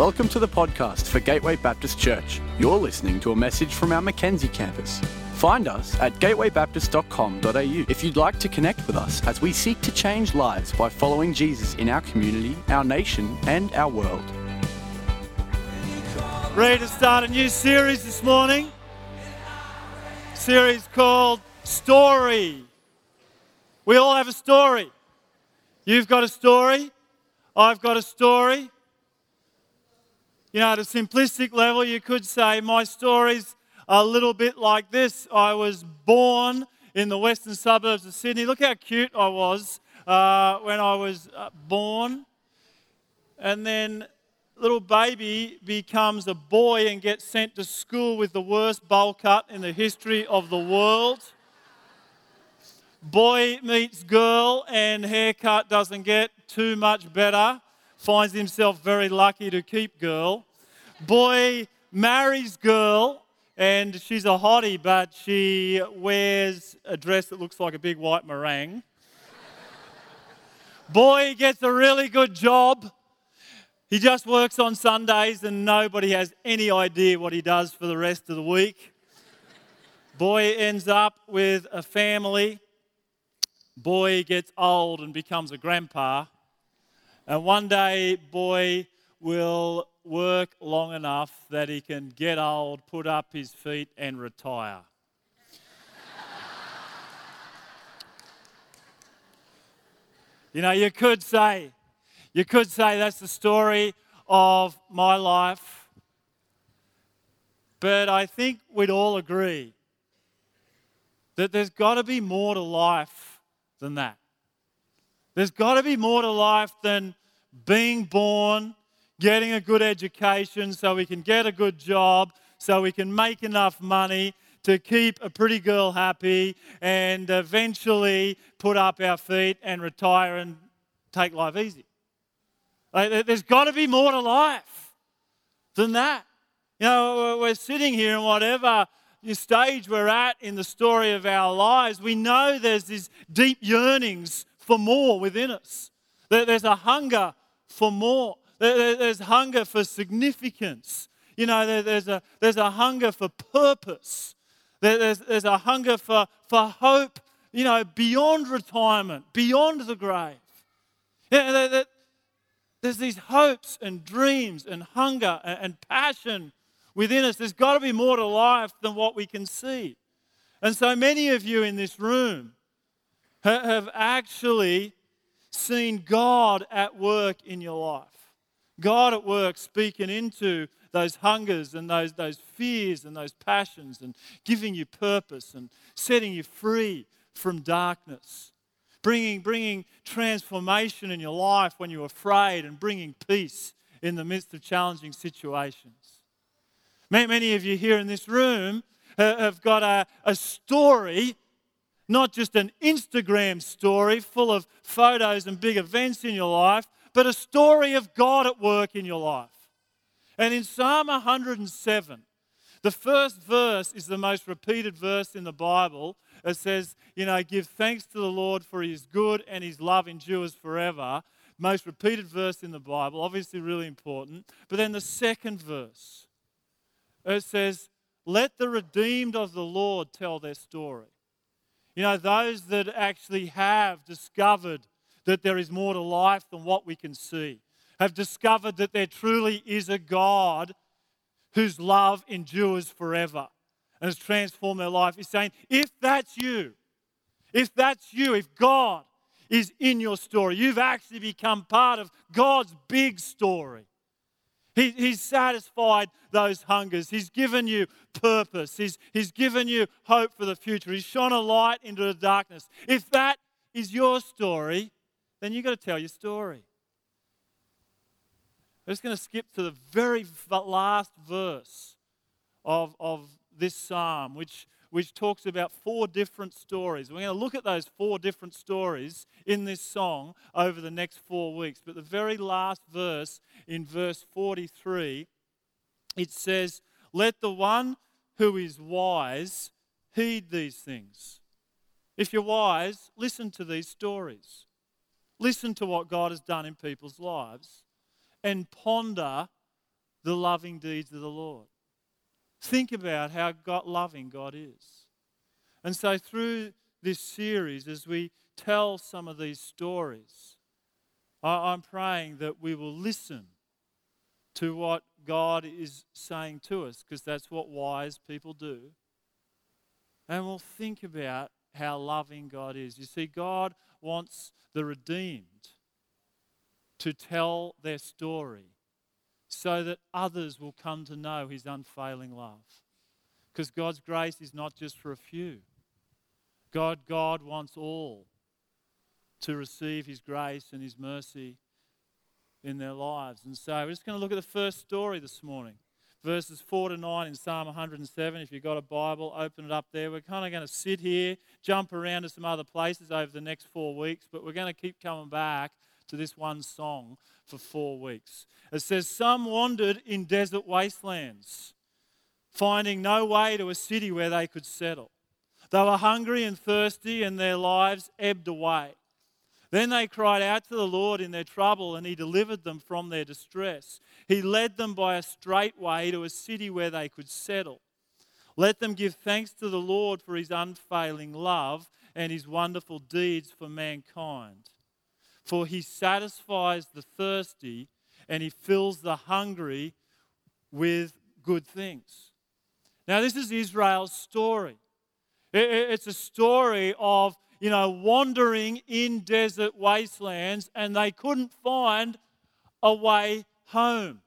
Welcome to the podcast for Gateway Baptist Church. You're listening to a message from our Mackenzie campus. Find us at gatewaybaptist.com.au if you'd like to connect with us as we seek to change lives by following Jesus in our community, our nation, and our world. Ready to start a new series this morning? Series called Story. We all have a story. You've got a story. I've got a story. You know, at a simplistic level, you could say my story's a little bit like this. I was born in the western suburbs of Sydney. Look how cute I was uh, when I was uh, born. And then little baby becomes a boy and gets sent to school with the worst bowl cut in the history of the world. Boy meets girl and haircut doesn't get too much better finds himself very lucky to keep girl. Boy marries girl, and she's a hottie, but she wears a dress that looks like a big white meringue. Boy gets a really good job. He just works on Sundays, and nobody has any idea what he does for the rest of the week. Boy ends up with a family. Boy gets old and becomes a grandpa. And one day, boy will work long enough that he can get old, put up his feet, and retire. you know, you could say, you could say that's the story of my life. But I think we'd all agree that there's got to be more to life than that. There's got to be more to life than being born, getting a good education so we can get a good job, so we can make enough money to keep a pretty girl happy and eventually put up our feet and retire and take life easy. There's got to be more to life than that. You know, we're sitting here and whatever stage we're at in the story of our lives, we know there's these deep yearnings for more within us. There's a hunger for more. There's hunger for significance. You know, there's a, there's a hunger for purpose. There's, there's a hunger for, for hope, you know, beyond retirement, beyond the grave. Yeah, There's these hopes and dreams and hunger and passion within us. There's got to be more to life than what we can see. And so many of you in this room have actually seen God at work in your life. God at work speaking into those hungers and those, those fears and those passions and giving you purpose and setting you free from darkness. Bringing, bringing transformation in your life when you're afraid and bringing peace in the midst of challenging situations. Many of you here in this room have got a, a story not just an Instagram story full of photos and big events in your life, but a story of God at work in your life. And in Psalm 107, the first verse is the most repeated verse in the Bible. It says, you know, give thanks to the Lord for his good and his love endures forever. Most repeated verse in the Bible, obviously really important. But then the second verse, it says, let the redeemed of the Lord tell their story. You know, those that actually have discovered that there is more to life than what we can see, have discovered that there truly is a God whose love endures forever and has transformed their life, is saying, if that's you, if that's you, if God is in your story, you've actually become part of God's big story. He, he's satisfied those hungers. He's given you purpose. He's, he's given you hope for the future. He's shone a light into the darkness. If that is your story, then you've got to tell your story. I'm just going to skip to the very last verse of, of this psalm, which which talks about four different stories. We're going to look at those four different stories in this song over the next four weeks. But the very last verse, in verse 43, it says, Let the one who is wise heed these things. If you're wise, listen to these stories. Listen to what God has done in people's lives and ponder the loving deeds of the Lord. Think about how God, loving God is. And so, through this series, as we tell some of these stories, I, I'm praying that we will listen to what God is saying to us, because that's what wise people do. And we'll think about how loving God is. You see, God wants the redeemed to tell their story so that others will come to know his unfailing love. Because God's grace is not just for a few. God, God wants all to receive his grace and his mercy in their lives. And so we're just going to look at the first story this morning. Verses 4 to 9 in Psalm 107. If you've got a Bible, open it up there. We're kind of going to sit here, jump around to some other places over the next four weeks, but we're going to keep coming back to this one song for four weeks. It says, Some wandered in desert wastelands, finding no way to a city where they could settle. They were hungry and thirsty, and their lives ebbed away. Then they cried out to the Lord in their trouble, and He delivered them from their distress. He led them by a straight way to a city where they could settle. Let them give thanks to the Lord for His unfailing love and His wonderful deeds for mankind. For He satisfies the thirsty, and He fills the hungry with good things. Now, this is Israel's story. It's a story of you know, wandering in desert wastelands and they couldn't find a way home.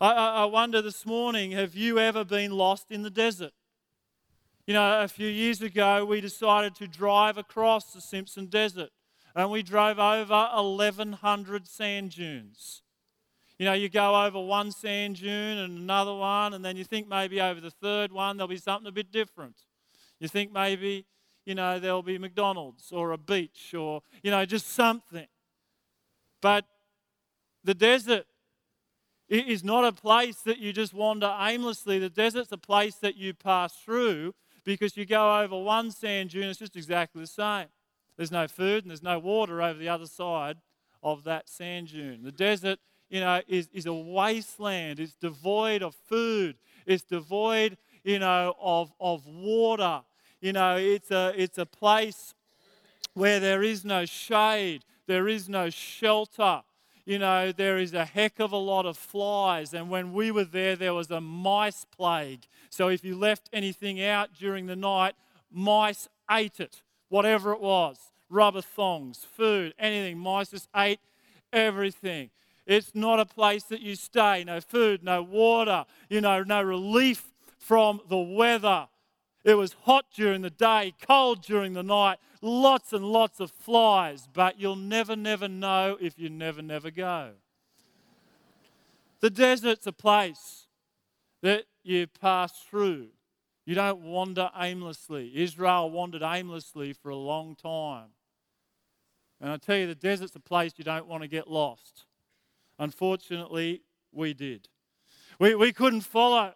I, I, wonder this morning have you ever been lost in the desert? You know, a few years ago, we decided to drive across the Simpson Desert and we drove over 1,100 sand dunes. You know, you go over one sand dune and another one, and then you think maybe over the third one there'll be something a bit different. You think maybe you know, there'll be McDonald's or a beach or, you know, just something. But the desert is not a place that you just wander aimlessly. The desert's a place that you pass through because you go over one sand dune, it's just exactly the same. There's no food and there's no water over the other side of that sand dune. The desert, you know, is, is a wasteland. It's devoid of food. It's devoid, you know, of, of water. You know, it's a, it's a place where there is no shade, there is no shelter. You know, there is a heck of a lot of flies. And when we were there, there was a mice plague. So if you left anything out during the night, mice ate it, whatever it was rubber thongs, food, anything. Mice just ate everything. It's not a place that you stay. No food, no water, you know, no relief from the weather. It was hot during the day, cold during the night, lots and lots of flies, but you'll never, never know if you never, never go. The desert's a place that you pass through. You don't wander aimlessly. Israel wandered aimlessly for a long time. And I tell you, the desert's a place you don't want to get lost. Unfortunately, we did. We, we couldn't follow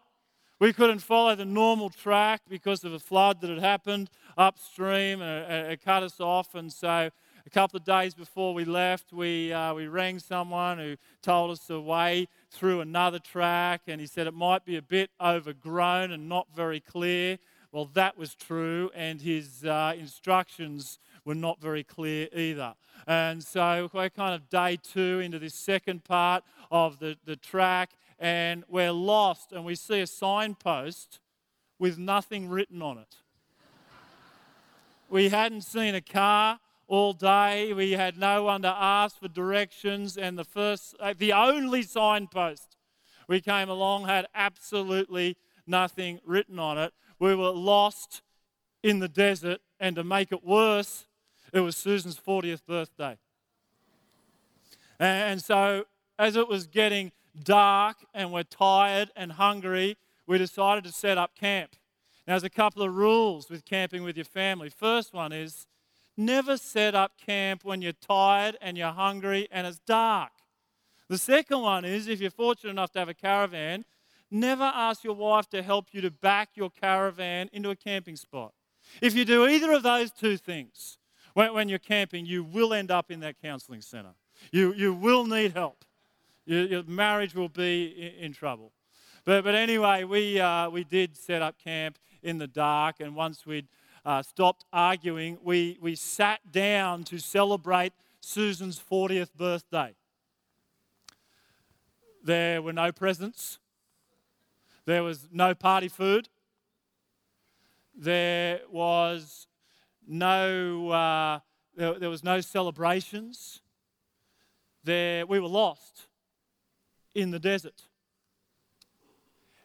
we couldn't follow the normal track because of a flood that had happened upstream and it cut us off. And so a couple of days before we left, we, uh, we rang someone who told us the way through another track, and he said it might be a bit overgrown and not very clear. Well, that was true, and his uh, instructions were not very clear either. And so we're kind of day two into this second part of the, the track, and we're lost and we see a signpost with nothing written on it. we hadn't seen a car all day. We had no one to ask for directions, and the first, uh, the only signpost we came along had absolutely nothing written on it. We were lost in the desert, and to make it worse, it was Susan's 40th birthday. And so, as it was getting dark and we're tired and hungry, we decided to set up camp. Now, there's a couple of rules with camping with your family. First one is never set up camp when you're tired and you're hungry and it's dark. The second one is if you're fortunate enough to have a caravan, never ask your wife to help you to back your caravan into a camping spot. If you do either of those two things when, when you're camping, you will end up in that counseling center. You, you will need help. your, your marriage will be in, in, trouble. But, but anyway, we, uh, we did set up camp in the dark, and once we'd uh, stopped arguing, we, we sat down to celebrate Susan's 40th birthday. There were no presents, there was no party food, there was no, uh, there, there was no celebrations. There, we were lost in the desert.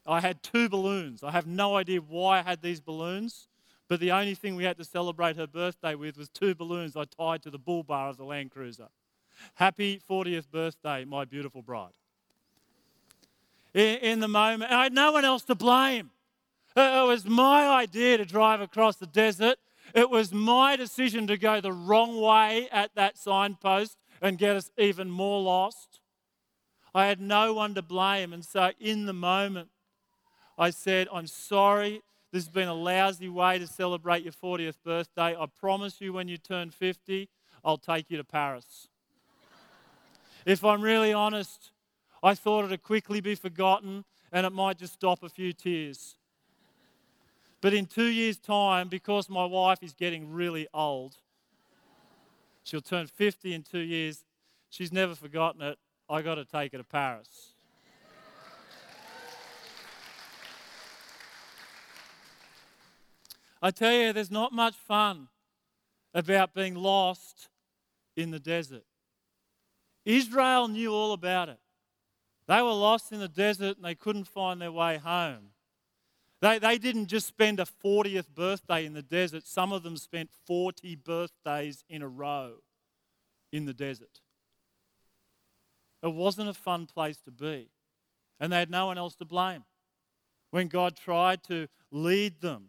I had two balloons. I have no idea why I had these balloons, but the only thing we had to celebrate her birthday with was two balloons I tied to the bull bar of the Land Cruiser. Happy 40th birthday, my beautiful bride. In, the moment, I had no one else to blame. Uh, it was my idea to drive across the desert. It was my decision to go the wrong way at that signpost and get us even more lost. I had no one to blame. And so, in the moment, I said, I'm sorry. This has been a lousy way to celebrate your 40th birthday. I promise you, when you turn 50, I'll take you to Paris. if I'm really honest, I thought it'd quickly be forgotten and it might just stop a few tears. But in two years' time, because my wife is getting really old, she'll turn 50 in two years. She's never forgotten it. I got to take her to Paris. I tell you, there's not much fun about being lost in the desert. Israel knew all about it. They were lost in the desert and they couldn't find their way home. They, they didn't just spend a 40th birthday in the desert, some of them spent 40 birthdays in a row in the desert. It wasn't a fun place to be. And they had no one else to blame. When God tried to lead them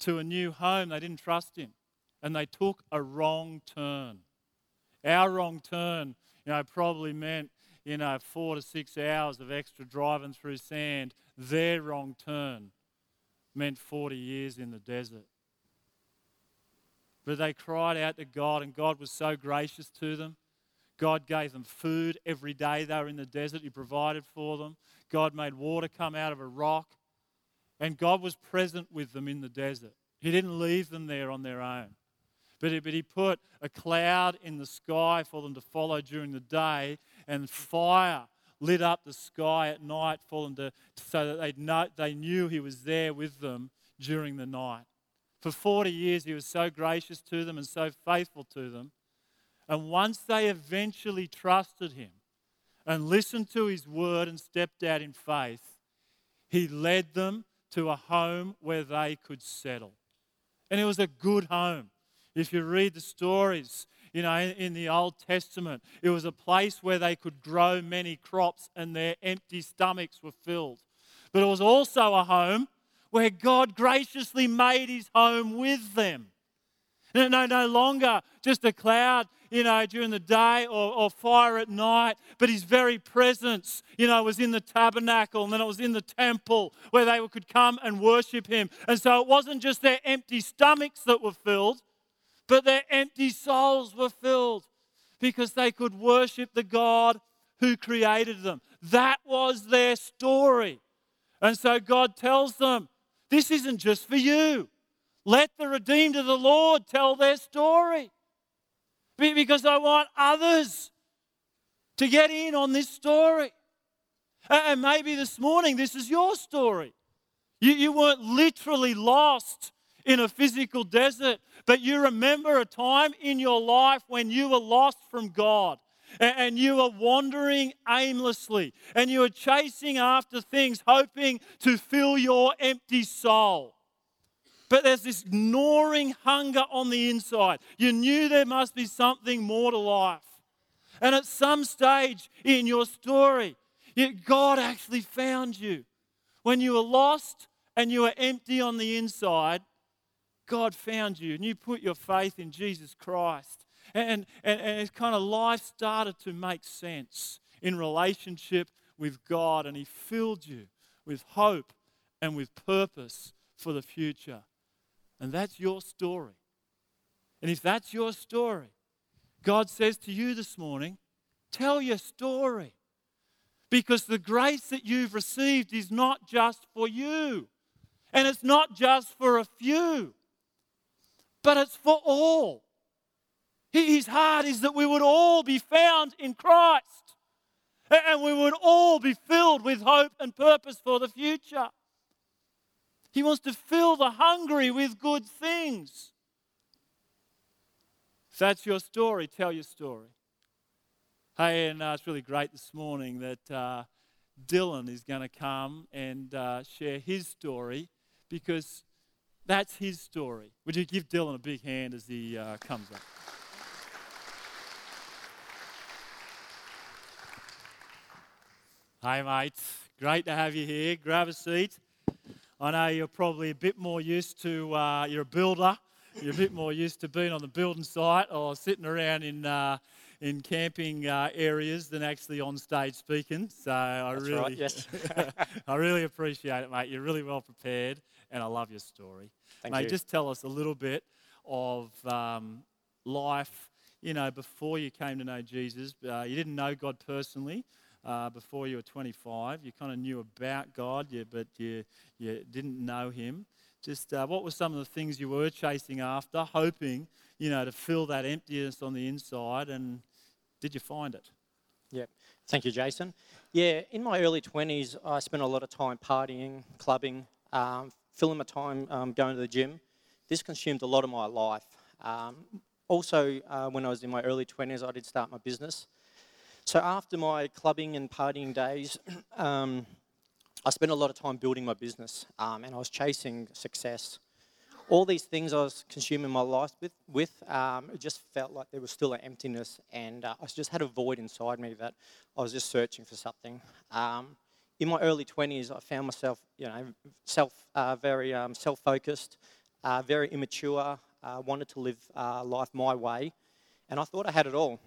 to a new home, they didn't trust Him. And they took a wrong turn. Our wrong turn, you know, probably meant, you know, four to six hours of extra driving through sand. Their wrong turn meant 40 years in the desert. But they cried out to God, and God was so gracious to them. God gave them food every day they were in the desert. He provided for them. God made water come out of a rock. And God was present with them in the desert. He didn't leave them there on their own. But he, but he put a cloud in the sky for them to follow during the day, and fire lit up the sky at night for them to, so that they'd know, they knew He was there with them during the night. For 40 years, He was so gracious to them and so faithful to them and once they eventually trusted him and listened to his word and stepped out in faith, he led them to a home where they could settle. And it was a good home. If you read the stories, you know, in, the Old Testament, it was a place where they could grow many crops and their empty stomachs were filled. But it was also a home where God graciously made his home with them. No, no, no longer just a cloud you know, during the day or, or fire at night, but his very presence, you know, was in the tabernacle and then it was in the temple where they could come and worship him. And so it wasn't just their empty stomachs that were filled, but their empty souls were filled because they could worship the God who created them. That was their story. And so God tells them, This isn't just for you. Let the redeemed of the Lord tell their story because I want others to get in on this story. And maybe this morning, this is your story. You, you weren't literally lost in a physical desert, but you remember a time in your life when you were lost from God and you were wandering aimlessly and you were chasing after things, hoping to fill your empty soul. But there's this gnawing hunger on the inside. You knew there must be something more to life. And at some stage in your story, God actually found you. When you were lost and you were empty on the inside, God found you and you put your faith in Jesus Christ. And, and, and it's kind of life started to make sense in relationship with God, and He filled you with hope and with purpose for the future. And that's your story. And if that's your story, God says to you this morning, tell your story. Because the grace that you've received is not just for you, and it's not just for a few, but it's for all. His heart is that we would all be found in Christ and we would all be filled with hope and purpose for the future. He wants to fill the hungry with good things. If that's your story, tell your story. Hey, and uh, it's really great this morning that uh, Dylan is going to come and uh, share his story because that's his story. Would you give Dylan a big hand as he uh, comes up? Hey, mate. Great to have you here. Grab a seat. I know you're probably a bit more used to, uh, you're a builder. You're a bit more used to being on the building site or sitting around in, uh, in camping uh, areas than actually on stage speaking. So I That's really, right, yes. I really appreciate it, mate. You're really well prepared, and I love your story. Thank mate, you. just tell us a little bit of um, life. You know, before you came to know Jesus, uh, you didn't know God personally uh, before you were 25. You kind of knew about God, yeah, but you, you didn't know Him. Just uh, what were some of the things you were chasing after, hoping, you know, to fill that emptiness on the inside, and did you find it? Yeah. Thank you, Jason. Yeah, in my early 20s, I spent a lot of time partying, clubbing, um, filling my time um, going to the gym. This consumed a lot of my life. Um, also, uh, when I was in my early 20s, I did start my business. So after my clubbing and partying days, um, I spent a lot of time building my business, um, and I was chasing success. All these things I was consuming my life with, with um, it just felt like there was still an emptiness, and uh, I just had a void inside me that I was just searching for something. Um, in my early 20s, I found myself, you know, self, uh, very um, self-focused, uh, very immature, uh, wanted to live uh, life my way, and I thought I had it all.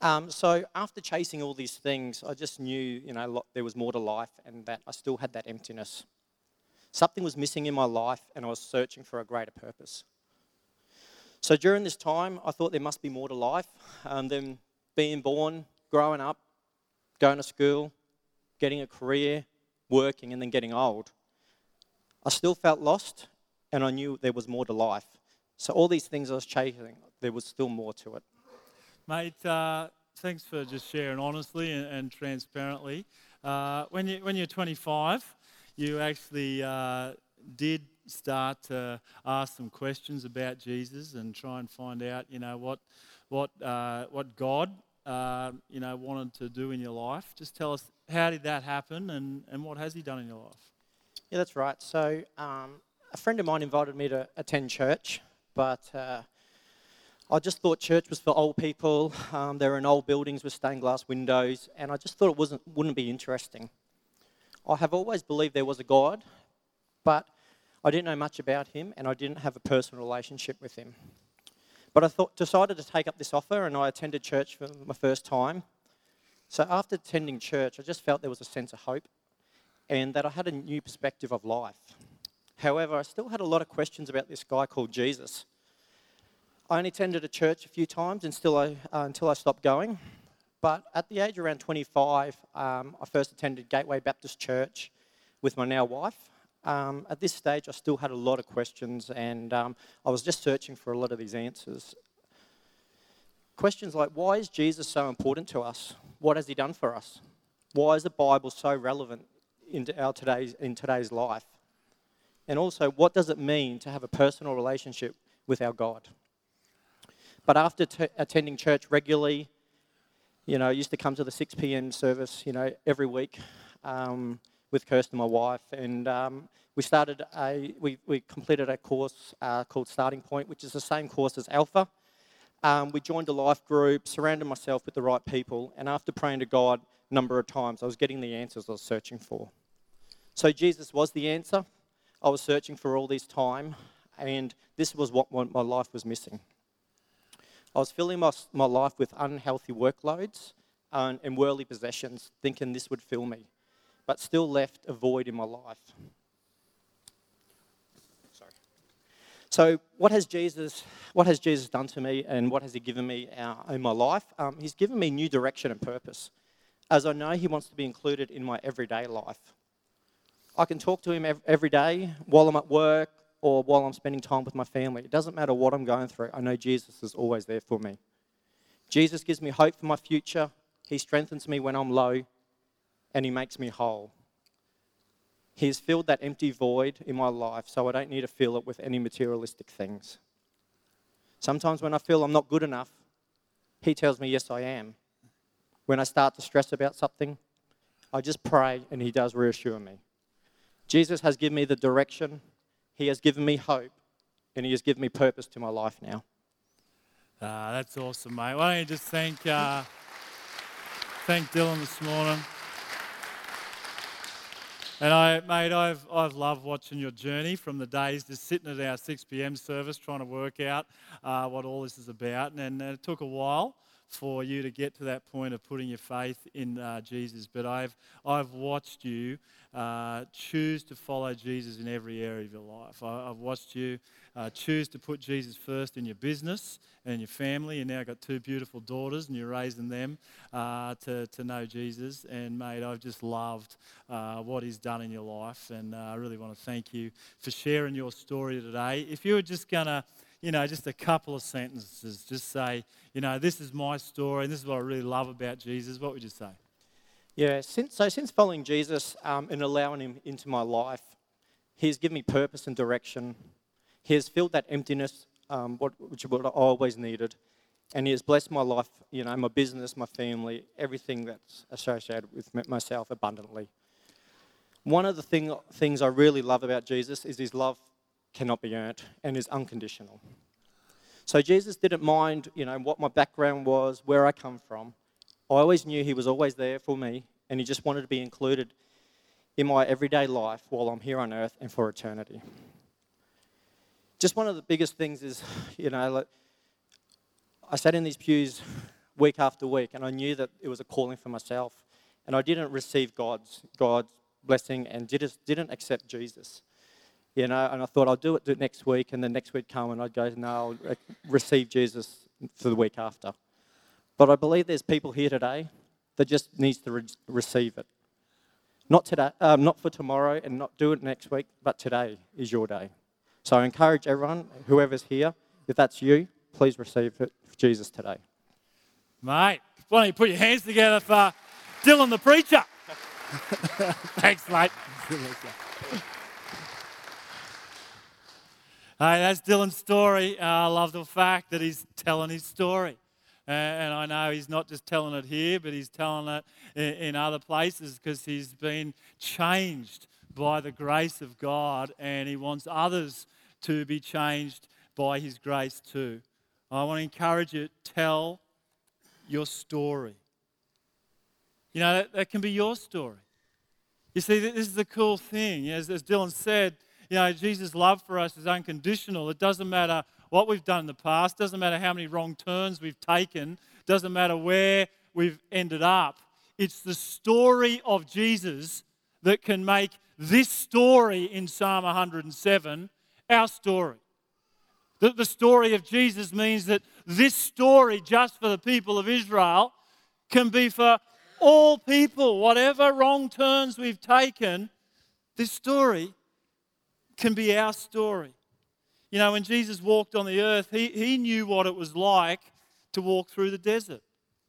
Um, so after chasing all these things, I just knew, you know, there was more to life, and that I still had that emptiness. Something was missing in my life, and I was searching for a greater purpose. So during this time, I thought there must be more to life um, than being born, growing up, going to school, getting a career, working, and then getting old. I still felt lost, and I knew there was more to life. So all these things I was chasing, there was still more to it. Mate, uh, thanks for just sharing honestly and, and transparently. Uh, when, you, when you're 25, you actually uh, did start to ask some questions about Jesus and try and find out, you know, what, what, uh, what God, uh, you know, wanted to do in your life. Just tell us, how did that happen and, and what has he done in your life? Yeah, that's right. So, um, a friend of mine invited me to attend church, but uh, I just thought church was for old people. Um, they were in old buildings with stained glass windows, and I just thought it wasn't, wouldn't be interesting. I have always believed there was a God, but I didn't know much about him, and I didn't have a personal relationship with him. But I thought, decided to take up this offer, and I attended church for my first time. So after attending church, I just felt there was a sense of hope and that I had a new perspective of life. However, I still had a lot of questions about this guy called Jesus. I only attended a church a few times and still I, uh, until I stopped going. But at the age around 25, um, I first attended Gateway Baptist Church with my now wife. Um, at this stage, I still had a lot of questions and um, I was just searching for a lot of these answers. Questions like why is Jesus so important to us? What has he done for us? Why is the Bible so relevant in our today's, in today's life? And also, what does it mean to have a personal relationship with our God? But after t- attending church regularly, you know, I used to come to the 6 p.m. service, you know, every week um, with Kirsten, my wife, and um, we started a, we, we completed a course uh, called Starting Point, which is the same course as Alpha. Um, we joined a life group, surrounded myself with the right people, and after praying to God a number of times, I was getting the answers I was searching for. So Jesus was the answer. I was searching for all this time, and this was what my my life was missing. I was filling my, my life with unhealthy workloads and, and worldly possessions, thinking this would fill me, but still left a void in my life. Sorry. So, what has Jesus, what has Jesus done to me, and what has He given me uh, in my life? Um, he's given me new direction and purpose. as I know He wants to be included in my everyday life. I can talk to Him every day while I'm at work or while I'm spending time with my family. It doesn't matter what I'm going through, I know Jesus is always there for me. Jesus gives me hope for my future, He strengthens me when I'm low, and He makes me whole. He has filled that empty void in my life so I don't need to fill it with any materialistic things. Sometimes when I feel I'm not good enough, He tells me, Yes, I am. When I start to stress about something, I just pray and He does reassure me. Jesus has given me the direction, He has given me hope, and He has given me purpose to my life now. Uh, that's awesome, mate. Why don't you just thank, uh, thank Dylan this morning? And I, mate, I've, I've loved watching your journey from the days just sitting at our 6 p.m. service trying to work out uh, what all this is about. And, and, it took a while for you to get to that point of putting your faith in uh, Jesus. But I've, I've watched you uh, choose to follow Jesus in every area of your life. I, have watched you uh, choose to put Jesus first in your business and your family. You now got two beautiful daughters, and you're raising them uh, to, to know Jesus. And mate, I've just loved uh, what He's done in your life, and uh, I really want to thank you for sharing your story today. If you were just gonna you know, just a couple of sentences, just say, you know, this is my story and this is what I really love about Jesus, what would you say? Yeah, since, so since following Jesus um, and allowing him into my life, he's given me purpose and direction. He has filled that emptiness, um, what, which what I always needed. And he has blessed my life, you know, my business, my family, everything that's associated with myself abundantly. One of the thing, things I really love about Jesus is his love cannot be earned and is unconditional. So Jesus didn't mind, you know, what my background was, where I come from. I always knew He was always there for me, and He just wanted to be included in my everyday life while I'm here on earth and for eternity. Just one of the biggest things is, you know, like, I sat in these pews week after week, and I knew that it was a calling for myself, and I didn't receive God's God's blessing and didn't didn't accept Jesus. You know, and I thought I'll do it next week, and then next week come, and I'd go, no, I'll receive Jesus for the week after. But I believe there's people here today that just needs to re- receive it. Not today, um, not for tomorrow, and not do it next week, but today is your day. So I encourage everyone, whoever's here, if that's you, please receive it for Jesus today. Mate, why don't you put your hands together for Dylan the preacher? Thanks, mate. Hey, that's Dylan's story. Uh, I love the fact that he's telling his story. And I know he's not just telling it here, but he's telling it in other places because he's been changed by the grace of God and he wants others to be changed by his grace too. I want to encourage you tell your story. You know, that, that can be your story. You see, this is the cool thing. As, as Dylan said, you know, Jesus' love for us is unconditional. It doesn't matter what we've done in the past, doesn't matter how many wrong turns we've taken, doesn't matter where we've ended up. It's the story of Jesus that can make this story in Psalm 107 our story. The, the story of Jesus means that this story, just for the people of Israel, can be for all people. Whatever wrong turns we've taken, this story can be our story. You know, when Jesus walked on the earth, he, he knew what it was like to walk through the desert.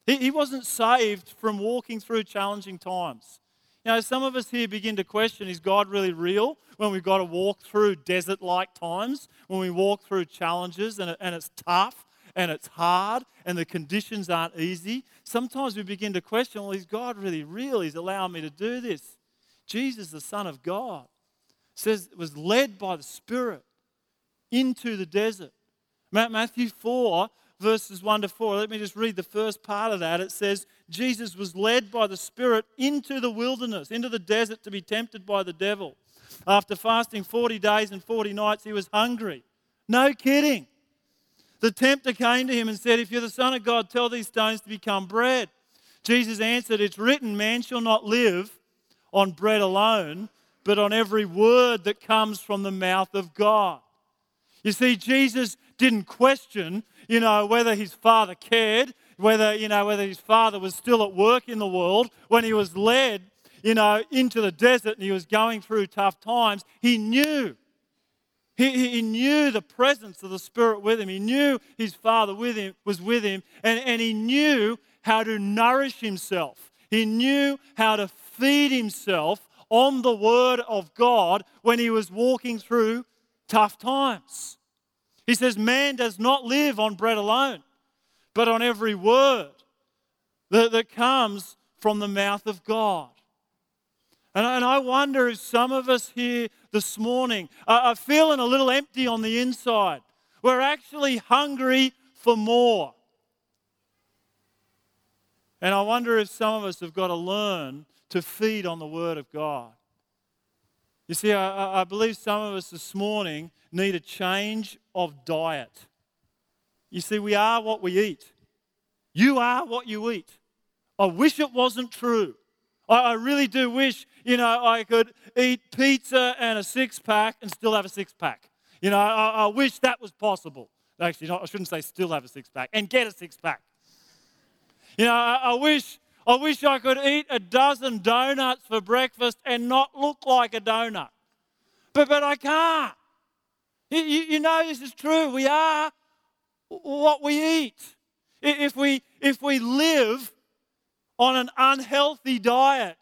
He, he wasn't saved from walking through challenging times. You know, some of us here begin to question is God really real when we've got to walk through desert like times, when we walk through challenges and, and it's tough and it's hard and the conditions aren't easy. Sometimes we begin to question well, is God really real? He's allowing me to do this. Jesus, the Son of God, says it was led by the Spirit into the desert. Matthew 4, verses 1 to 4. Let me just read the first part of that. It says, Jesus was led by the Spirit into the wilderness, into the desert to be tempted by the devil. After fasting 40 days and 40 nights, he was hungry. No kidding. The tempter came to him and said, If you're the Son of God, tell these stones to become bread. Jesus answered, It's written, man shall not live on bread alone, but on every word that comes from the mouth of God. You see, Jesus didn't question, you know, whether his father cared. whether, you know, whether his father was still at work in the world, when he was led, you know, into the desert and he was going through tough times, he knew. He, he knew the presence of the Spirit with him. He knew his father with him, was with him, and, and he knew how to nourish himself. He knew how to feed himself on the Word of God when he was walking through tough times. He says, Man does not live on bread alone, but on every word that, that comes from the mouth of God. And, and I wonder if some of us here this morning are, are feeling a little empty on the inside. We're actually hungry for more. And I wonder if some of us have got to learn to feed on the Word of God. You see, I, I, believe some of us this morning need a change of diet. You see, we are what we eat. You are what you eat. I wish it wasn't true. I, I really do wish, you know, I could eat pizza and a six pack and still have a six pack. You know, I, I wish that was possible. Actually, I shouldn't say still have a six pack and get a six pack. You know, I, I wish I wish I could eat a dozen donuts for breakfast and not look like a donut. But, but I can't. You, you know this is true. We are what we eat. If we, if we live on an unhealthy diet,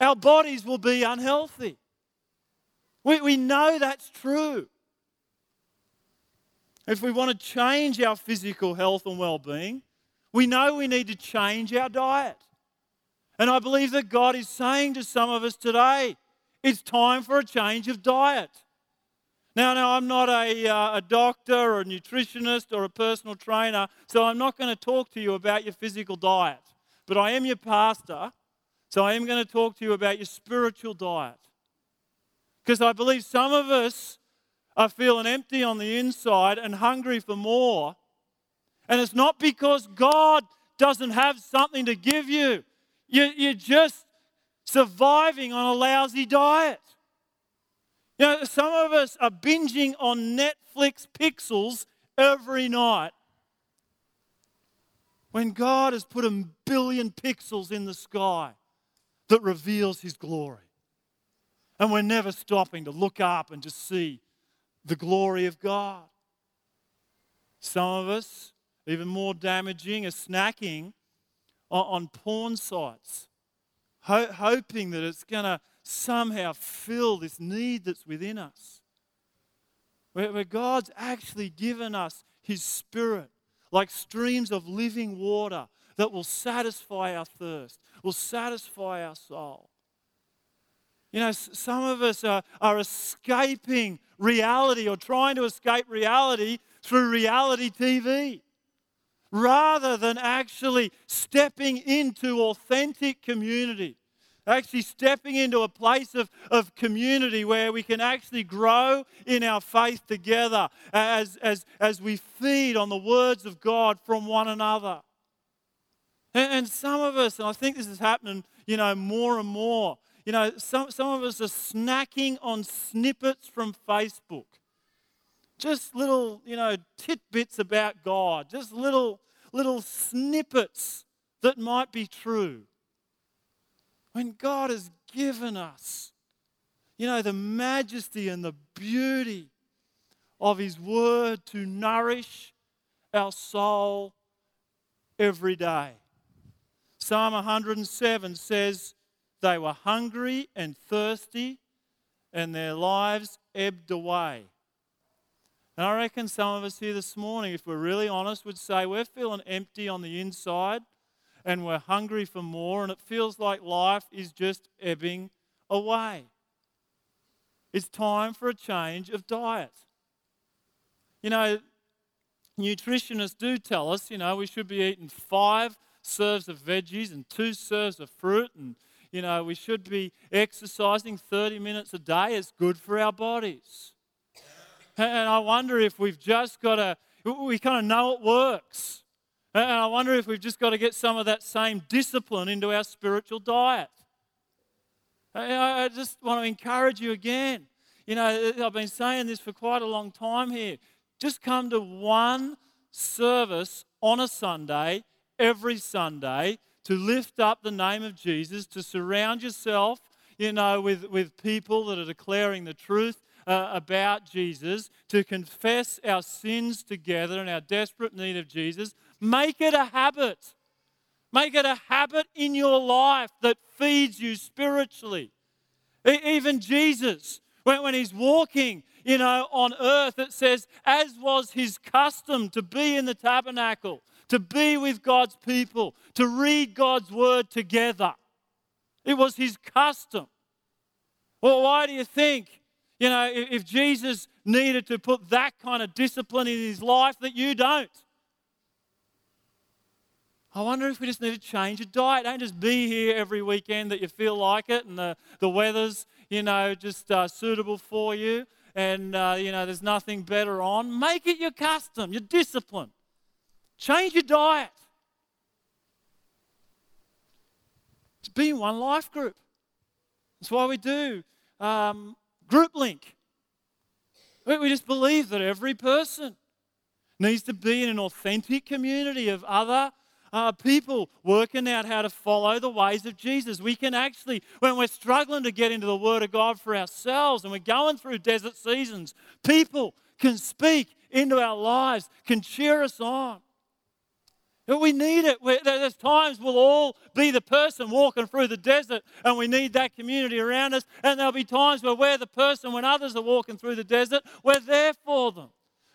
our bodies will be unhealthy. We, we know that's true. If we want to change our physical health and well being, we know we need to change our diet. And I believe that God is saying to some of us today, it's time for a change of diet. Now, now I'm not a, uh, a doctor or a nutritionist or a personal trainer, so I'm not going to talk to you about your physical diet. But I am your pastor, so I am going to talk to you about your spiritual diet. Because I believe some of us are feeling empty on the inside and hungry for more and it's not because God doesn't have something to give you, you're just surviving on a lousy diet. You know, some of us are binging on Netflix pixels every night when God has put a billion pixels in the sky that reveals His glory. And we're never stopping to look up and to see the glory of God. Some of us even more damaging, is snacking on, porn sites, ho- hoping that it's going to somehow fill this need that's within us. Where, where God's actually given us His Spirit like streams of living water that will satisfy our thirst, will satisfy our soul. You know, some of us are, are escaping reality or trying to escape reality through reality TV rather than actually stepping into authentic community. Actually, stepping into a place of, of community where we can actually grow in our faith together as, as, as we feed on the words of God from one another. And, and some of us, and I think this is happening, you know, more and more, you know, some, some of us are snacking on snippets from Facebook just little, you know, tidbits about God, just little, little snippets that might be true. When God has given us, you know, the majesty and the beauty of His Word to nourish our soul every day. Psalm 107 says, They were hungry and thirsty, and their lives ebbed away. And I reckon some of us here this morning, if we're really honest, would say we're feeling empty on the inside and we're hungry for more, and it feels like life is just ebbing away. It's time for a change of diet. You know, nutritionists do tell us, you know, we should be eating five serves of veggies and two serves of fruit, and, you know, we should be exercising 30 minutes a day. It's good for our bodies. And I wonder if we've just got to, we kind of know it works. And I wonder if we've just got to get some of that same discipline into our spiritual diet. I just want to encourage you again. You know, I've been saying this for quite a long time here. Just come to one service on a Sunday, every Sunday, to lift up the name of Jesus, to surround yourself, you know, with, with people that are declaring the truth uh, about Jesus, to confess our sins together and our desperate need of Jesus. Make it a habit. Make it a habit in your life that feeds you spiritually. E- even Jesus, when, when he's walking, you know, on earth, it says, as was his custom to be in the tabernacle, to be with God's people, to read God's word together. It was his custom. Well, why do you think, you know, if Jesus needed to put that kind of discipline in his life that you don't? I wonder if we just need to change your diet. Don't just be here every weekend that you feel like it and the, the weather's, you know, just uh, suitable for you and, uh, you know, there's nothing better on. Make it your custom, your discipline. Change your diet. It's being one life group. That's why we do um, group link. We just believe that every person needs to be in an authentic community of other uh, people working out how to follow the ways of Jesus. We can actually, when we're struggling to get into the Word of God for ourselves and we're going through desert seasons, people can speak into our lives, can cheer us on. We need it. There's times we'll all be the person walking through the desert and we need that community around us. And there'll be times where we're the person when others are walking through the desert, we're there for them.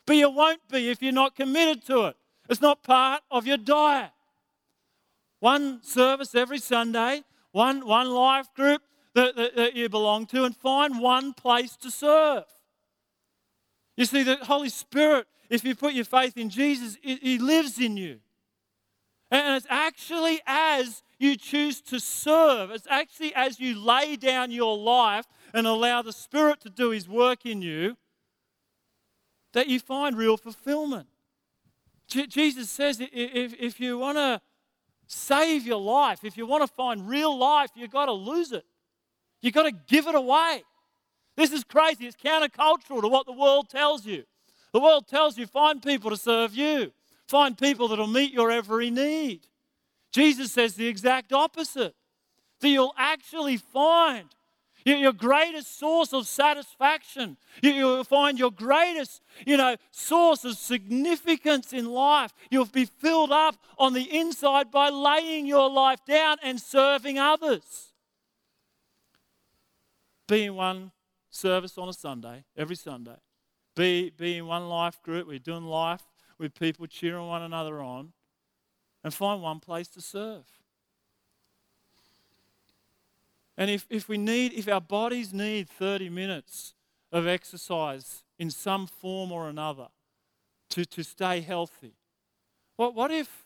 But you won't be if you're not committed to it. It's not part of your diet. One service every Sunday, one, one life group that, that, that you belong to, and find one place to serve. You see, the Holy Spirit, if you put your faith in Jesus, He lives in you. And it's actually as you choose to serve, it's actually as you lay down your life and allow the Spirit to do His work in you that you find real fulfillment. Jesus says if, if you want to save your life, if you want to find real life, you've got to lose it. You've got to give it away. This is crazy. It's countercultural to what the world tells you. The world tells you find people to serve you, find people that will meet your every need. Jesus says the exact opposite that you'll actually find your greatest source of satisfaction. You'll find your greatest, you know, source of significance in life. You'll be filled up on the inside by laying your life down and serving others. Be in one service on a Sunday, every Sunday. Be, be in one life group. We're doing life with people cheering one another on. And find one place to serve. And if, if we need, if our bodies need 30 minutes of exercise in some form or another to, to stay healthy, what, what if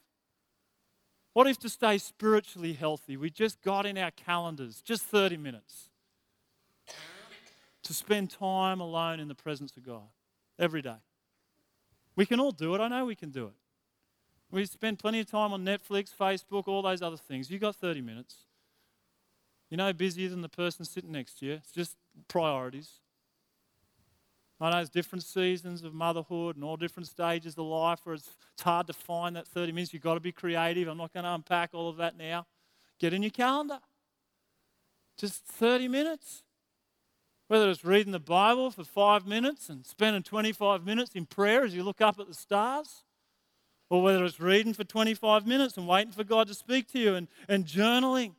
what if to stay spiritually healthy, we just got in our calendars just 30 minutes to spend time alone in the presence of God every day? We can all do it. I know we can do it. We spend plenty of time on Netflix, Facebook, all those other things. You got 30 minutes. You're no busier than the person sitting next to you. It's just priorities. I know there's different seasons of motherhood and all different stages of life where it's, it's hard to find that 30 minutes. You've got to be creative. I'm not going to unpack all of that now. Get in your calendar. Just 30 minutes. Whether it's reading the Bible for five minutes and spending 25 minutes in prayer as you look up at the stars, or whether it's reading for 25 minutes and waiting for God to speak to you and, and journaling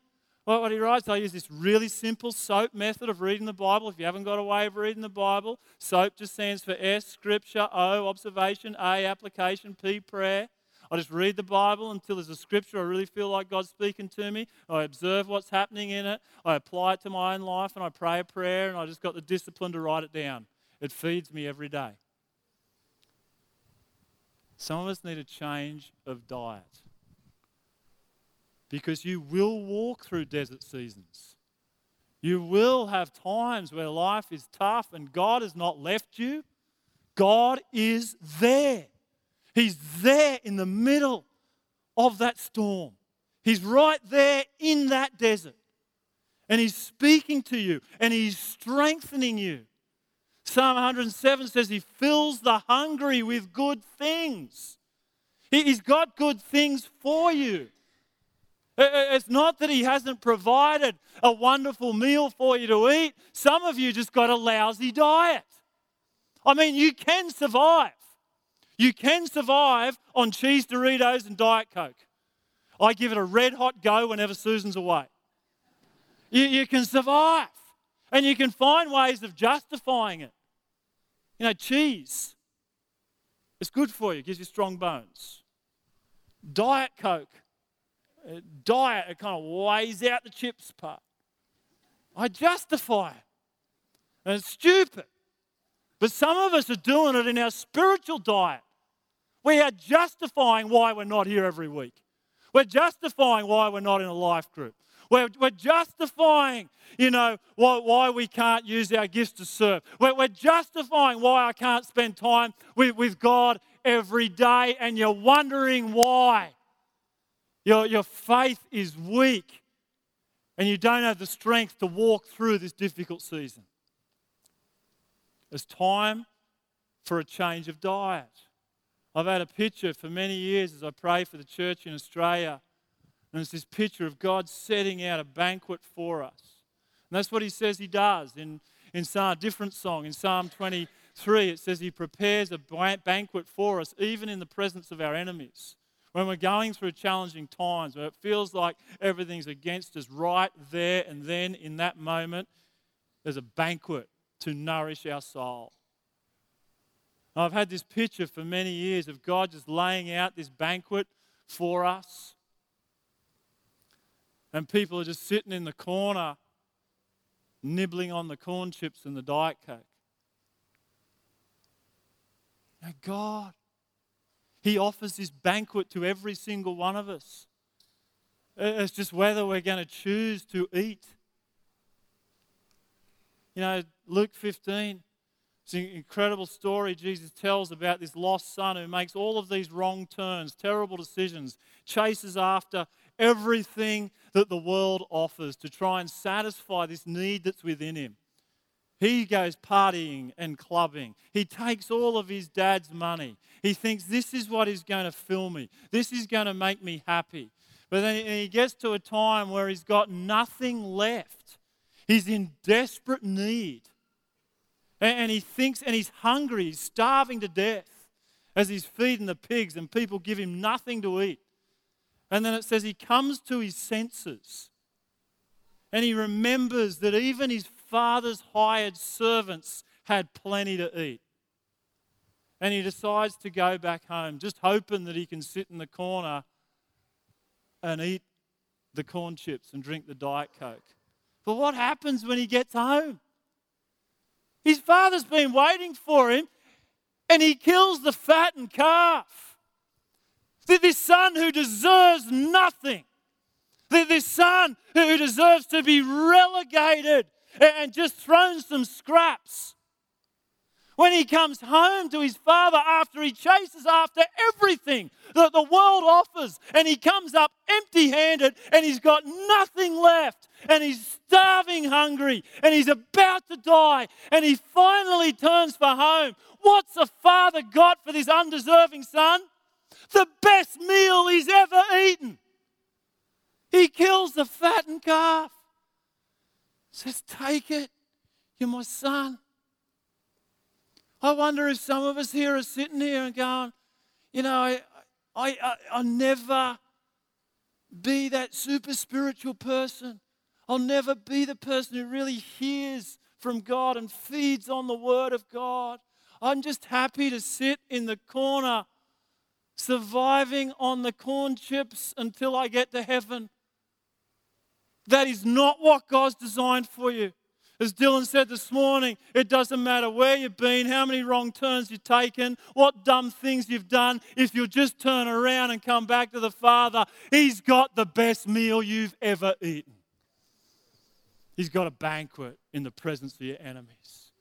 well, what he writes, I use this really simple SOAP method of reading the Bible. If you haven't got a way of reading the Bible, SOAP just stands for S, Scripture, O, Observation, A, Application, P, Prayer. I just read the Bible until there's a scripture I really feel like God's speaking to me. I observe what's happening in it. I apply it to my own life and I pray a prayer and I just got the discipline to write it down. It feeds me every day. Some of us need a change of diet because you will walk through desert seasons. You will have times where life is tough and God has not left you. God is there. He's there in the middle of that storm. He's right there in that desert. And He's speaking to you and He's strengthening you. Psalm 107 says He fills the hungry with good things. He's got good things for you. It's not that He hasn't provided a wonderful meal for you to eat. Some of you just got a lousy diet. I mean, you can survive. You can survive on cheese Doritos and Diet Coke. I give it a red hot go whenever Susan's away. You, you can survive. And you can find ways of justifying it. You know, cheese, it's good for you, gives you strong bones. Diet Coke, uh, diet, it kind of weighs out the chips part. I justify it. And it's stupid. But some of us are doing it in our spiritual diet. We are justifying why we're not here every week. We're justifying why we're not in a life group. We're, we're justifying, you know, why, why, we can't use our gifts to serve. We're, we're justifying why I can't spend time with, with God every day, and you're wondering why. Your, your faith is weak, and you don't have the strength to walk through this difficult season. It's time for a change of diet. I've had a picture for many years as I pray for the church in Australia. And it's this picture of God setting out a banquet for us. And that's what he says he does in, in a different song. In Psalm 23, it says he prepares a banquet for us, even in the presence of our enemies. When we're going through challenging times, where it feels like everything's against us, right there and then in that moment, there's a banquet to nourish our soul. I've had this picture for many years of God just laying out this banquet for us. And people are just sitting in the corner, nibbling on the corn chips and the Diet Coke. Now, God, He offers this banquet to every single one of us. Uh, it's just whether we're going to choose to eat. You know, Luke 15 it's an incredible story Jesus tells about this lost son who makes all of these wrong turns, terrible decisions, chases after everything that the world offers to try and satisfy this need that's within him. He goes partying and clubbing. He takes all of his dad's money. He thinks this is what is going to fill me, this is going to make me happy. But then he gets to a time where he's got nothing left. He's in desperate need. And he thinks, and he's hungry, he's starving to death as he's feeding the pigs, and people give him nothing to eat. And then it says he comes to his senses and he remembers that even his father's hired servants had plenty to eat. And he decides to go back home, just hoping that he can sit in the corner and eat the corn chips and drink the Diet Coke. But what happens when he gets home? His father's been waiting for him and he kills the fattened calf. This son who deserves nothing. This son who deserves to be relegated and just thrown some scraps. When he comes home to his father after he chases after everything that the world offers, and he comes up empty handed and he's got nothing left, and he's starving hungry, and he's about to die, and he finally turns for home. What's the father got for this undeserving son? The best meal he's ever eaten. He kills the fattened calf, says, Take it, you're my son. I wonder if some of us here are sitting here and going, you know, I, I, I, I'll never be that super spiritual person. I'll never be the person who really hears from God and feeds on the Word of God. I'm just happy to sit in the corner, surviving on the corn chips until I get to heaven. That is not what God's designed for you. As Dylan said this morning, it doesn't matter where you've been, how many wrong turns you've taken, what dumb things you've done. If you'll just turn around and come back to the Father, He's got the best meal you've ever eaten. He's got a banquet in the presence of your enemies.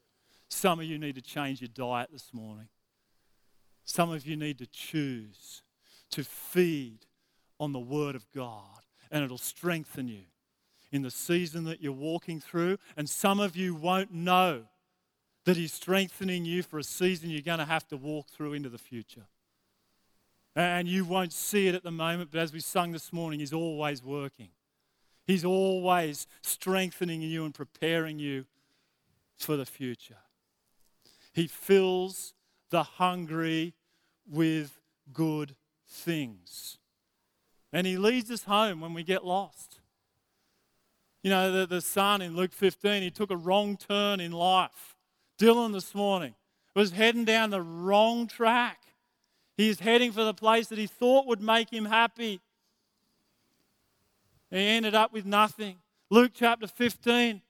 Some of you need to change your diet this morning. Some of you need to choose to feed on the Word of God, and it'll strengthen you in the season that you're walking through. And some of you won't know that He's strengthening you for a season you're going to have to walk through into the future. And you won't see it at the moment, but as we sung this morning, He's always working. He's always strengthening you and preparing you for the future. He fills the hungry with good things. And He leads us home when we get lost. You know, the, the son in Luke 15, he took a wrong turn in life. Dylan this morning was heading down the wrong track. He's heading for the place that he thought would make him happy. He ended up with nothing. Luke chapter 15,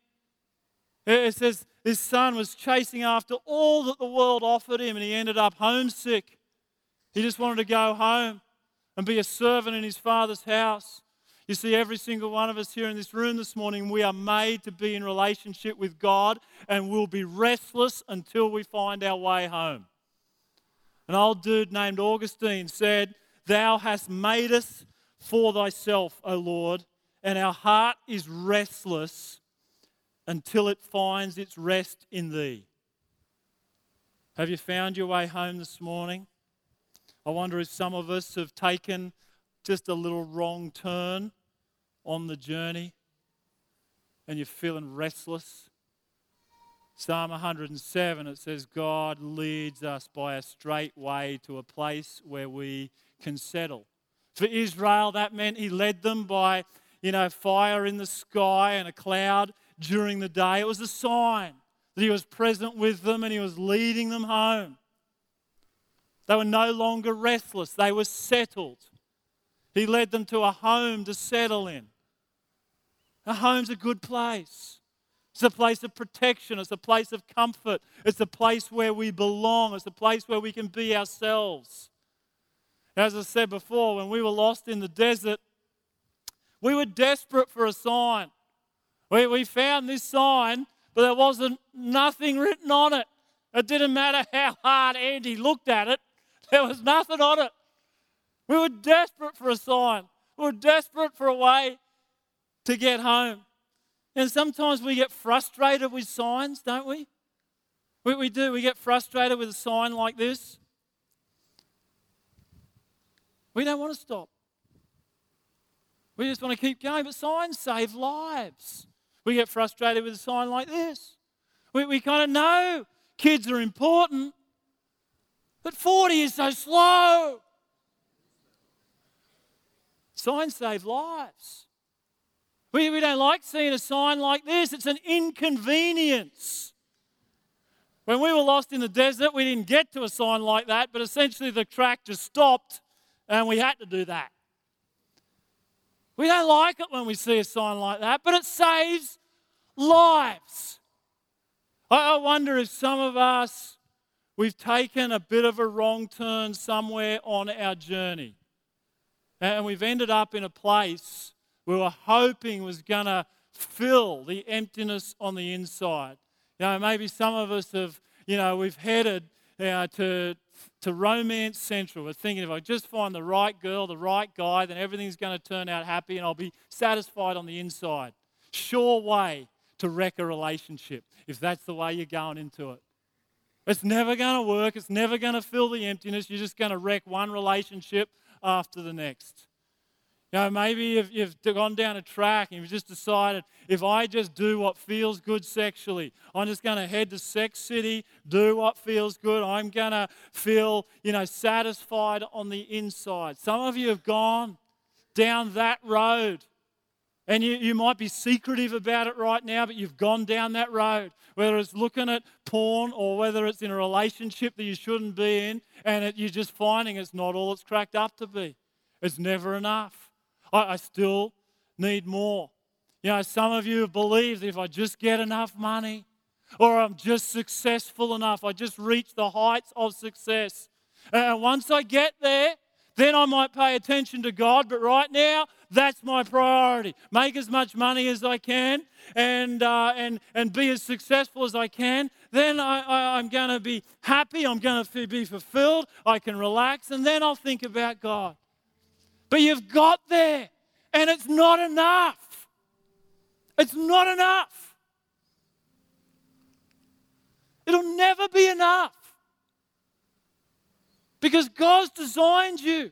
it says his son was chasing after all that the world offered him and he ended up homesick. He just wanted to go home and be a servant in his father's house. You see, every single one of us here in this room this morning, we are made to be in relationship with God and we'll be restless until we find our way home. An old dude named Augustine said, Thou hast made us for thyself, O Lord, and our heart is restless until it finds its rest in thee. Have you found your way home this morning? I wonder if some of us have taken just a little wrong turn on the journey and you're feeling restless. Psalm 107, it says, God leads us by a straight way to a place where we can settle. For Israel, that meant He led them by you know, fire in the sky and a cloud during the day. It was a sign that he was present with them and he was leading them home. They were no longer restless, they were settled. He led them to a home to settle in. A home's a good place. It's a place of protection. It's a place of comfort. It's a place where we belong. It's a place where we can be ourselves. As I said before, when we were lost in the desert, we were desperate for a sign. We, we found this sign, but there wasn't nothing written on it. It didn't matter how hard Andy looked at it, there was nothing on it. We were desperate for a sign. We were desperate for a way to get home. And sometimes we get frustrated with signs, don't we? We, we do. We get frustrated with a sign like this. We don't want to stop. We just want to keep going, but signs save lives. We get frustrated with a sign like this. We, we kind of know kids are important, but 40 is so slow. Signs save lives. We, we don't like seeing a sign like this, it's an inconvenience. When we were lost in the desert, we didn't get to a sign like that, but essentially the track just stopped and we had to do that. We don't like it when we see a sign like that, but it saves lives. I wonder if some of us, we've taken a bit of a wrong turn somewhere on our journey. And we've ended up in a place we were hoping was going to fill the emptiness on the inside. You know, maybe some of us have, you know, we've headed you know, to, to romance central. We're thinking if I just find the right girl, the right guy, then everything's going to turn out happy and I'll be satisfied on the inside. Sure way to wreck a relationship if that's the way you're going into it. It's never going to work. It's never going to fill the emptiness. You're just going to wreck one relationship after the next. You know, maybe you've, you've gone down a track and you've just decided if I just do what feels good sexually, I'm just going to head to Sex City, do what feels good. I'm going to feel, you know, satisfied on the inside. Some of you have gone down that road. And you, you might be secretive about it right now, but you've gone down that road. Whether it's looking at porn or whether it's in a relationship that you shouldn't be in, and it, you're just finding it's not all it's cracked up to be. It's never enough. I, I still need more. You know, some of you have believed if I just get enough money or I'm just successful enough, I just reach the heights of success. And once I get there, then I might pay attention to God. But right now, that's my priority. Make as much money as I can and, uh, and, and be as successful as I can. Then I, I, I'm going to be happy. I'm going to be fulfilled. I can relax. And then I'll think about God. But you've got there, and it's not enough. It's not enough. It'll never be enough. Because God's designed you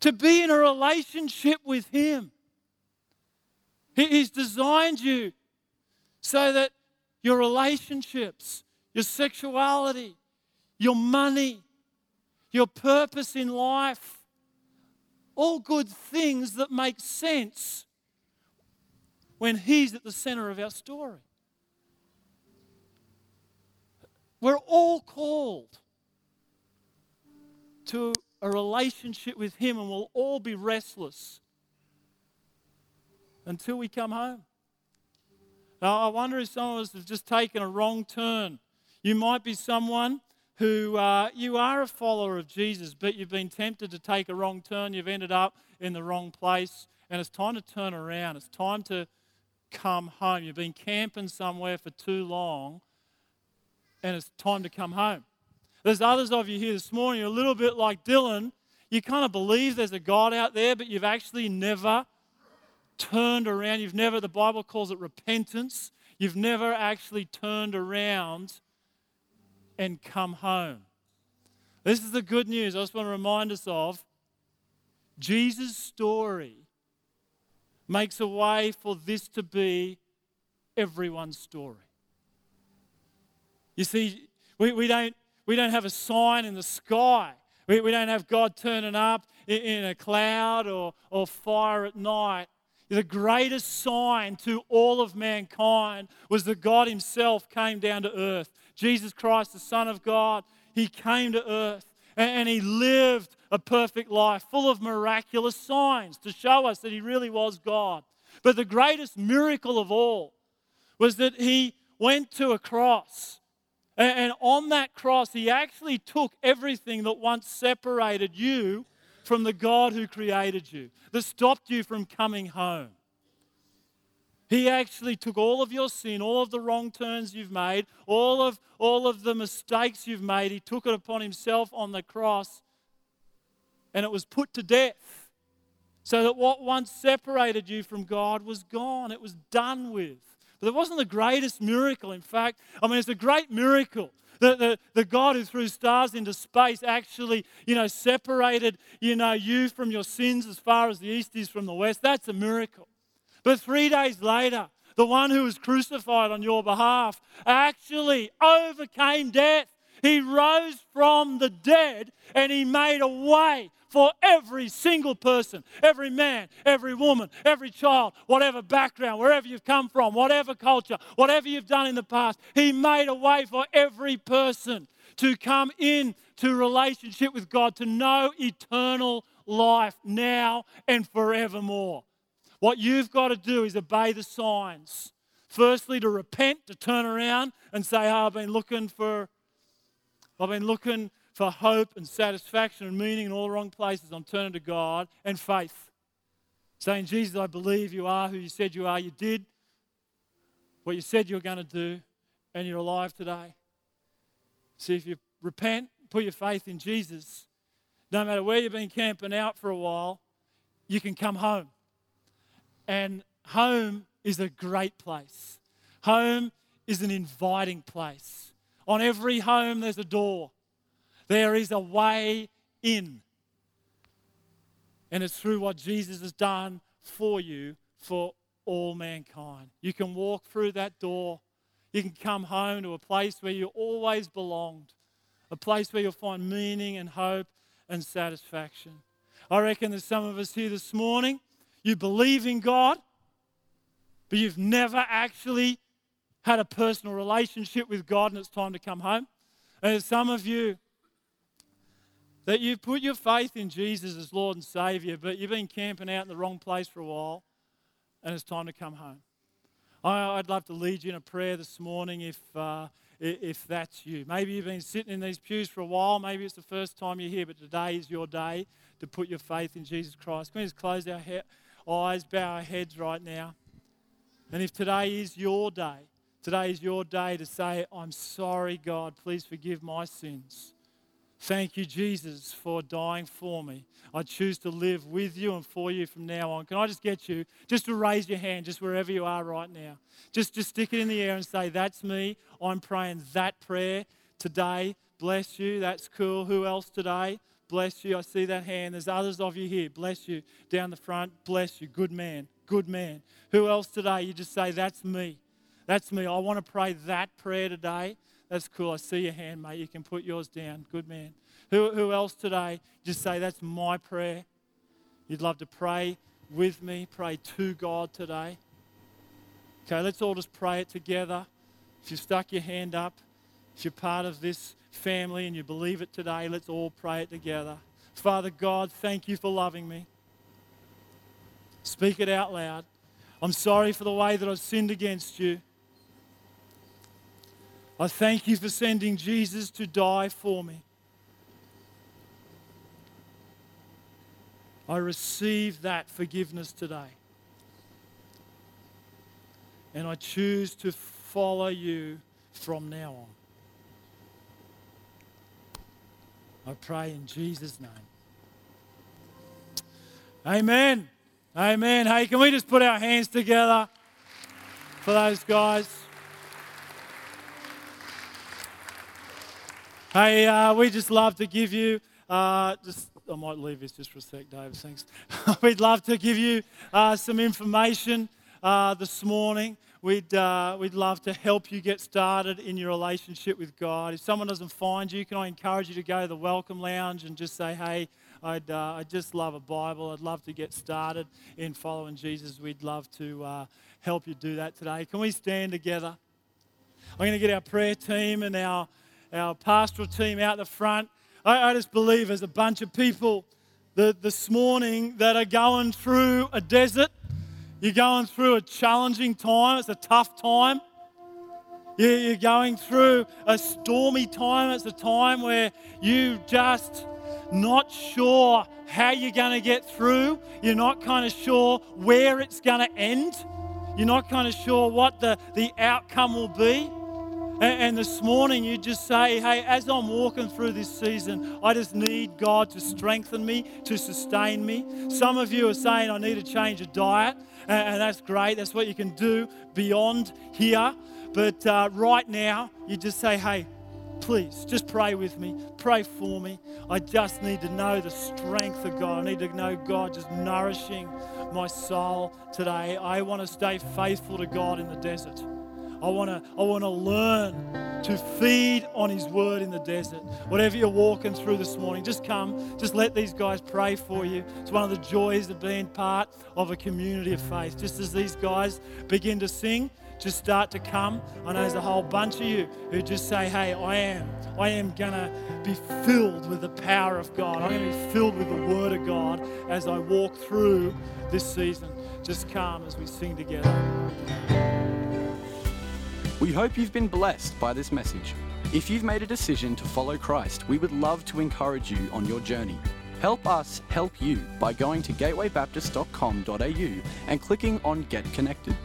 to be in a relationship with Him. He's designed you so that your relationships, your sexuality, your money, your purpose in life, all good things that make sense when He's at the center of our story. We're all called to a relationship with Him, and we'll all be restless until we come home. Now, I wonder if some of us have just taken a wrong turn. You might be someone who uh, you are a follower of Jesus, but you've been tempted to take a wrong turn. You've ended up in the wrong place, and it's time to turn around. It's time to come home. You've been camping somewhere for too long, and it's time to come home. There's others of you here this morning, you're a little bit like Dylan. You kind of believe there's a God out there, but you've actually never turned around. You've never, the Bible calls it repentance. You've never actually turned around and come home. This is the good news I just want to remind us of. Jesus' story makes a way for this to be everyone's story. You see, we, we, don't, we don't have a sign in the sky. We, we don't have God turning up in, in a cloud or, or fire at night. The greatest sign to all of mankind was that God Himself came down to earth. Jesus Christ, the Son of God, He came to earth and He lived a perfect life full of miraculous signs to show us that He really was God. But the greatest miracle of all was that He went to a cross. And on that cross, He actually took everything that once separated you from the God who created you, that stopped you from coming home. He actually took all of your sin, all of the wrong turns you've made, all of, all of the mistakes you've made. He took it upon himself on the cross and it was put to death. So that what once separated you from God was gone, it was done with. But it wasn't the greatest miracle. In fact, I mean, it's a great miracle the, the, the God who threw stars into space actually, you know, separated, you know, you from your sins as far as the east is from the west. That's a miracle. But three days later, the one who was crucified on your behalf actually overcame death. He rose from the dead and he made a way for every single person, every man, every woman, every child, whatever background, wherever you've come from, whatever culture, whatever you've done in the past. He made a way for every person to come in to relationship with God, to know eternal life now and forevermore. What you've got to do is obey the signs. Firstly, to repent, to turn around and say, oh, I've been looking for, I've been looking for hope and satisfaction and meaning in all the wrong places. I'm turning to God and faith. Saying, Jesus, I believe you are who you said you are. You did what you said you were going to do, and you're alive today. See, if you repent, put your faith in Jesus, no matter where you've been camping out for a while, you can come home. And home is a great place. Home is an inviting place. On every home, there's a door. There is a way in. And it's through what Jesus has done for you for all mankind. You can walk through that door. You can come home to a place where you always belonged, a place where you'll find meaning and hope and satisfaction. I reckon there's some of us here this morning, you believe in God, but you've never actually had a personal relationship with God and it's time to come home. And some of you that you've put your faith in Jesus as Lord and Savior, but you've been camping out in the wrong place for a while, and it's time to come home. I'd love to lead you in a prayer this morning if, uh, if that's you. Maybe you've been sitting in these pews for a while. Maybe it's the first time you're here, but today is your day to put your faith in Jesus Christ. Can we just close our he- eyes, bow our heads right now? And if today is your day, today is your day to say, I'm sorry, God, please forgive my sins. Thank you, Jesus, for dying for me. I choose to live with you and for you from now on. Can I just get you just to raise your hand, just wherever you are right now? Just, just stick it in the air and say, That's me. I'm praying that prayer today. Bless you. That's cool. Who else today? Bless you. I see that hand. There's others of you here. Bless you. Down the front. Bless you. Good man. Good man. Who else today? You just say, That's me. That's me. I want to pray that prayer today. That's cool. I see your hand, mate. You can put yours down. Good man. Who, who else today? Just say, That's my prayer. You'd love to pray with me, pray to God today. Okay, let's all just pray it together. If you've stuck your hand up, if you're part of this family and you believe it today, let's all pray it together. Father God, thank you for loving me. Speak it out loud. I'm sorry for the way that I've sinned against you. I thank you for sending Jesus to die for me. I receive that forgiveness today. And I choose to follow you from now on. I pray in Jesus' name. Amen. Amen. Hey, can we just put our hands together for those guys? Hey, uh, we just love to give you uh, just I might leave this just for a sec, Dave. Thanks. We'd love to give you uh, some information uh, this morning. We'd, uh, we'd love to help you get started in your relationship with God. If someone doesn't find you, can I encourage you to go to the Welcome Lounge and just say, hey, I'd, uh, I just love a Bible. I'd love to get started in following Jesus. We'd love to uh, help you do that today. Can we stand together? I'm going to get our prayer team and our, our pastoral team out the front. I, I just believe there's a bunch of people that this morning that are going through a desert. You're going through a challenging time. It's a tough time. You're going through a stormy time. It's a time where you're just not sure how you're going to get through. You're not kind of sure where it's going to end. You're not kind of sure what the, the outcome will be. And, this morning, you just say, hey, as I'm walking through this season, I just need God to strengthen me, to sustain me. Some of you are saying, I need to change a diet, and, and that's great. That's what you can do beyond here. But uh, right now, you just say, hey, please just pray with me, pray for me. I just need to know the strength of God. I need to know God just nourishing my soul today. I want to stay faithful to God in the desert. I want to I want to learn to feed on his word in the desert. Whatever you're walking through this morning, just come, just let these guys pray for you. It's one of the joys of being part of a community of faith. Just as these guys begin to sing, just start to come. I know there's a whole bunch of you who just say, Hey, I am. I am going to be filled with the power of God. I'm going to be filled with the Word of God as I walk through this season. Just come as we sing together. We hope you've been blessed by this message. If you've made a decision to follow Christ, we would love to encourage you on your journey. Help us help you by going to gatewaybaptist.com.au and clicking on Get Connected.